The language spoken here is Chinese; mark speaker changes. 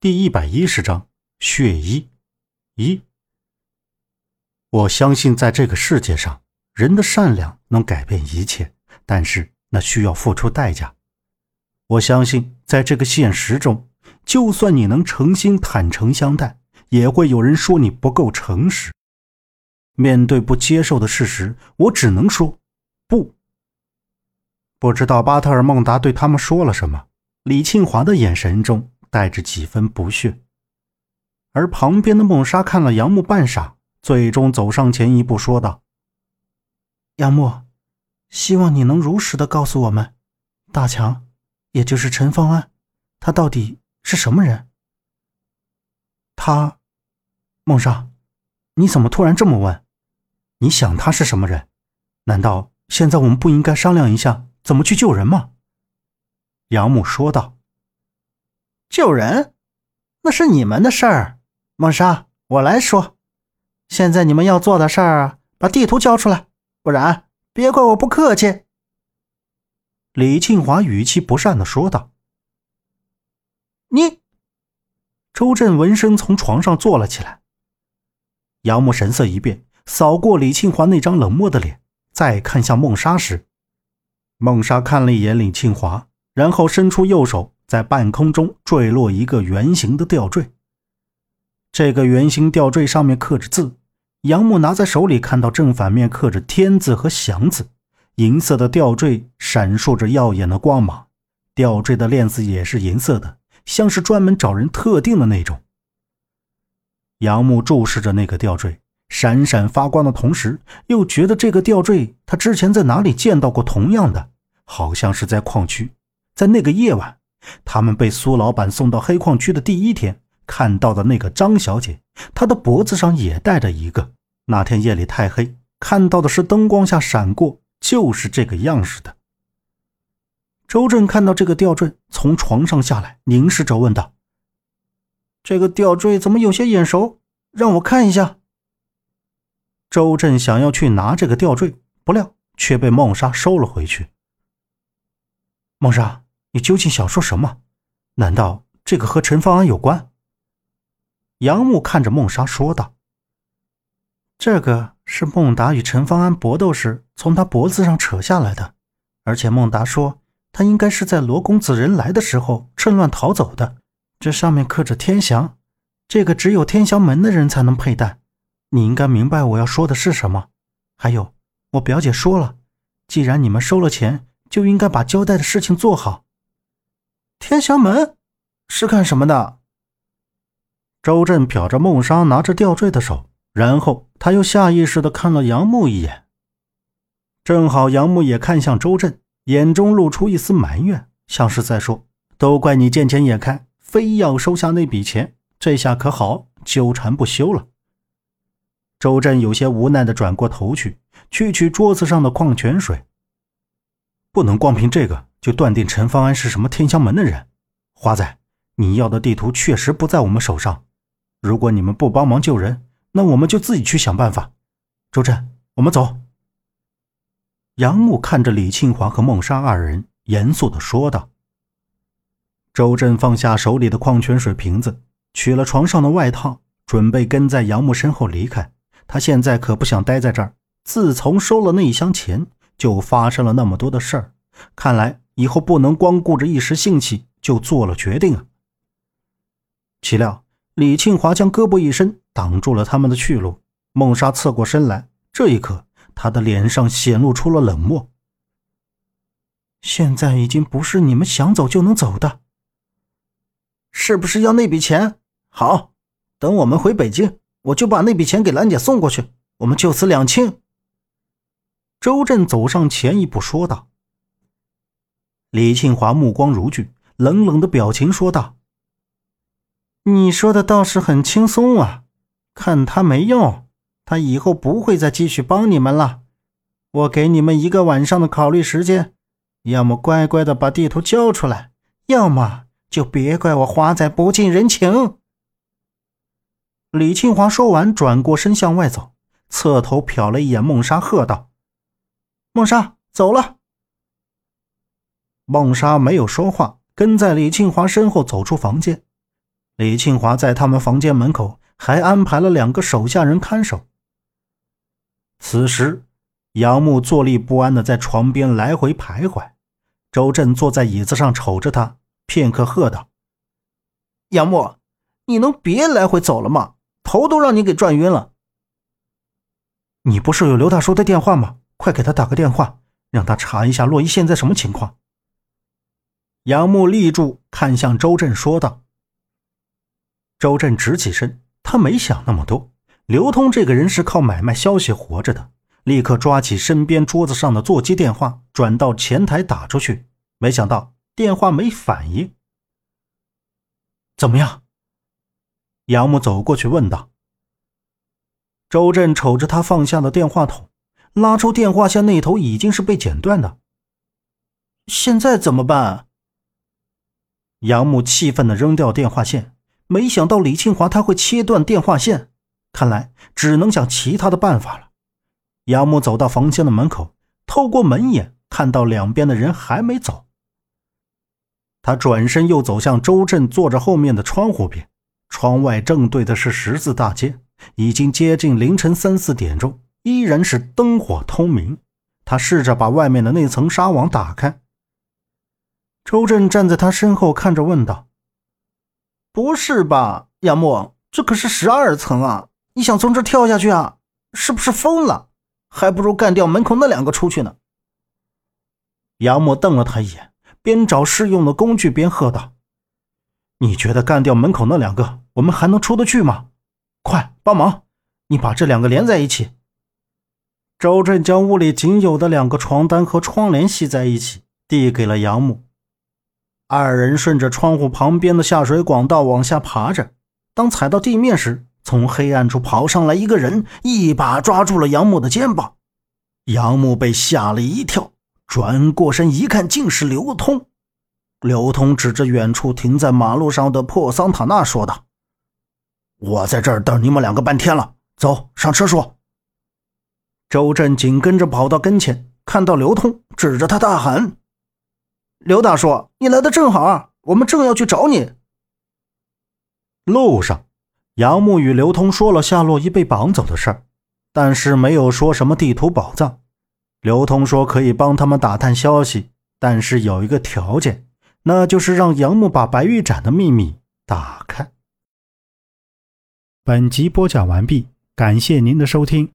Speaker 1: 第一百一十章血衣一。我相信，在这个世界上，人的善良能改变一切，但是那需要付出代价。我相信，在这个现实中，就算你能诚心坦诚相待，也会有人说你不够诚实。面对不接受的事实，我只能说不。不知道巴特尔孟达对他们说了什么，李庆华的眼神中。带着几分不屑，而旁边的孟莎看了杨木半晌，最终走上前一步，说道：“
Speaker 2: 杨木，希望你能如实的告诉我们，大强，也就是陈方安，他到底是什么人？”
Speaker 1: 他，孟莎，你怎么突然这么问？你想他是什么人？难道现在我们不应该商量一下怎么去救人吗？”杨木说道。
Speaker 2: 救人，那是你们的事儿。孟莎，我来说，现在你们要做的事儿，把地图交出来，不然别怪我不客气。”
Speaker 1: 李庆华语气不善的说道。
Speaker 2: “你。”
Speaker 1: 周震闻声从床上坐了起来。杨木神色一变，扫过李庆华那张冷漠的脸，再看向孟莎时，孟莎看了一眼李庆华，然后伸出右手。在半空中坠落一个圆形的吊坠，这个圆形吊坠上面刻着字。杨木拿在手里，看到正反面刻着“天”字和“祥”字，银色的吊坠闪烁着耀眼的光芒，吊坠的链子也是银色的，像是专门找人特定的那种。杨木注视着那个吊坠，闪闪发光的同时，又觉得这个吊坠他之前在哪里见到过同样的，好像是在矿区，在那个夜晚。他们被苏老板送到黑矿区的第一天看到的那个张小姐，她的脖子上也戴着一个。那天夜里太黑，看到的是灯光下闪过，就是这个样式的。周震看到这个吊坠，从床上下来，凝视着问道：“
Speaker 2: 这个吊坠怎么有些眼熟？让我看一下。”
Speaker 1: 周震想要去拿这个吊坠，不料却被孟莎收了回去。孟莎。你究竟想说什么？难道这个和陈方安有关？杨木看着孟莎说道：“
Speaker 2: 这个是孟达与陈方安搏斗时从他脖子上扯下来的，而且孟达说他应该是在罗公子人来的时候趁乱逃走的。这上面刻着天祥，这个只有天祥门的人才能佩戴。你应该明白我要说的是什么。还有，我表姐说了，既然你们收了钱，就应该把交代的事情做好。”天祥门是干什么的？
Speaker 1: 周震瞟着孟莎拿着吊坠的手，然后他又下意识的看了杨木一眼。正好杨木也看向周震，眼中露出一丝埋怨，像是在说：“都怪你见钱眼开，非要收下那笔钱，这下可好，纠缠不休了。”周震有些无奈的转过头去，去取桌子上的矿泉水。不能光凭这个。就断定陈方安是什么天香门的人，华仔，你要的地图确实不在我们手上。如果你们不帮忙救人，那我们就自己去想办法。周震，我们走。杨木看着李庆华和孟莎二人，严肃的说道。周震放下手里的矿泉水瓶子，取了床上的外套，准备跟在杨木身后离开。他现在可不想待在这儿。自从收了那一箱钱，就发生了那么多的事儿，看来。以后不能光顾着一时兴起就做了决定啊！岂料李庆华将胳膊一伸，挡住了他们的去路。孟莎侧过身来，这一刻，他的脸上显露出了冷漠。
Speaker 2: 现在已经不是你们想走就能走的，是不是要那笔钱？好，等我们回北京，我就把那笔钱给兰姐送过去，我们就此两清。
Speaker 1: 周震走上前一步说道。李庆华目光如炬，冷冷的表情说道：“
Speaker 2: 你说的倒是很轻松啊，看他没用，他以后不会再继续帮你们了。我给你们一个晚上的考虑时间，要么乖乖的把地图交出来，要么就别怪我华仔不近人情。”
Speaker 1: 李庆华说完，转过身向外走，侧头瞟了一眼孟莎，喝道：“
Speaker 2: 孟莎，走了。”
Speaker 1: 孟莎没有说话，跟在李庆华身后走出房间。李庆华在他们房间门口还安排了两个手下人看守。此时，杨木坐立不安的在床边来回徘徊。周震坐在椅子上瞅着他，片刻喝道：“
Speaker 2: 杨木，你能别来回走了吗？头都让你给转晕了。
Speaker 1: 你不是有刘大叔的电话吗？快给他打个电话，让他查一下洛伊现在什么情况。”杨木立住，看向周震说道。周震直起身，他没想那么多。刘通这个人是靠买卖消息活着的，立刻抓起身边桌子上的座机电话，转到前台打出去。没想到电话没反应。怎么样？杨木走过去问道。周震瞅着他放下的电话筒，拉出电话线那头已经是被剪断的。
Speaker 2: 现在怎么办？
Speaker 1: 杨木气愤的扔掉电话线。没想到李庆华他会切断电话线，看来只能想其他的办法了。杨木走到房间的门口，透过门眼看到两边的人还没走。他转身又走向周震坐着后面的窗户边，窗外正对的是十字大街，已经接近凌晨三四点钟，依然是灯火通明。他试着把外面的那层纱网打开。周震站在他身后看着，问道。
Speaker 2: 不是吧，杨木，这可是十二层啊！你想从这跳下去啊？是不是疯了？还不如干掉门口那两个出去呢。
Speaker 1: 杨木瞪了他一眼，边找适用的工具边喝道：“你觉得干掉门口那两个，我们还能出得去吗？快帮忙，你把这两个连在一起。”周震将屋里仅有的两个床单和窗帘系在一起，递给了杨木。二人顺着窗户旁边的下水管道往下爬着，当踩到地面时，从黑暗处跑上来一个人，一把抓住了杨木的肩膀。杨木被吓了一跳，转过身一看，竟是刘通。刘通指着远处停在马路上的破桑塔纳说道：“我在这儿等你们两个半天了，走上车说。”周震紧跟着跑到跟前，看到刘通，指着他大喊。
Speaker 2: 刘大叔，你来的正好！我们正要去找你。
Speaker 1: 路上，杨木与刘通说了夏洛伊被绑走的事儿，但是没有说什么地图宝藏。刘通说可以帮他们打探消息，但是有一个条件，那就是让杨木把白玉盏的秘密打开。本集播讲完毕，感谢您的收听。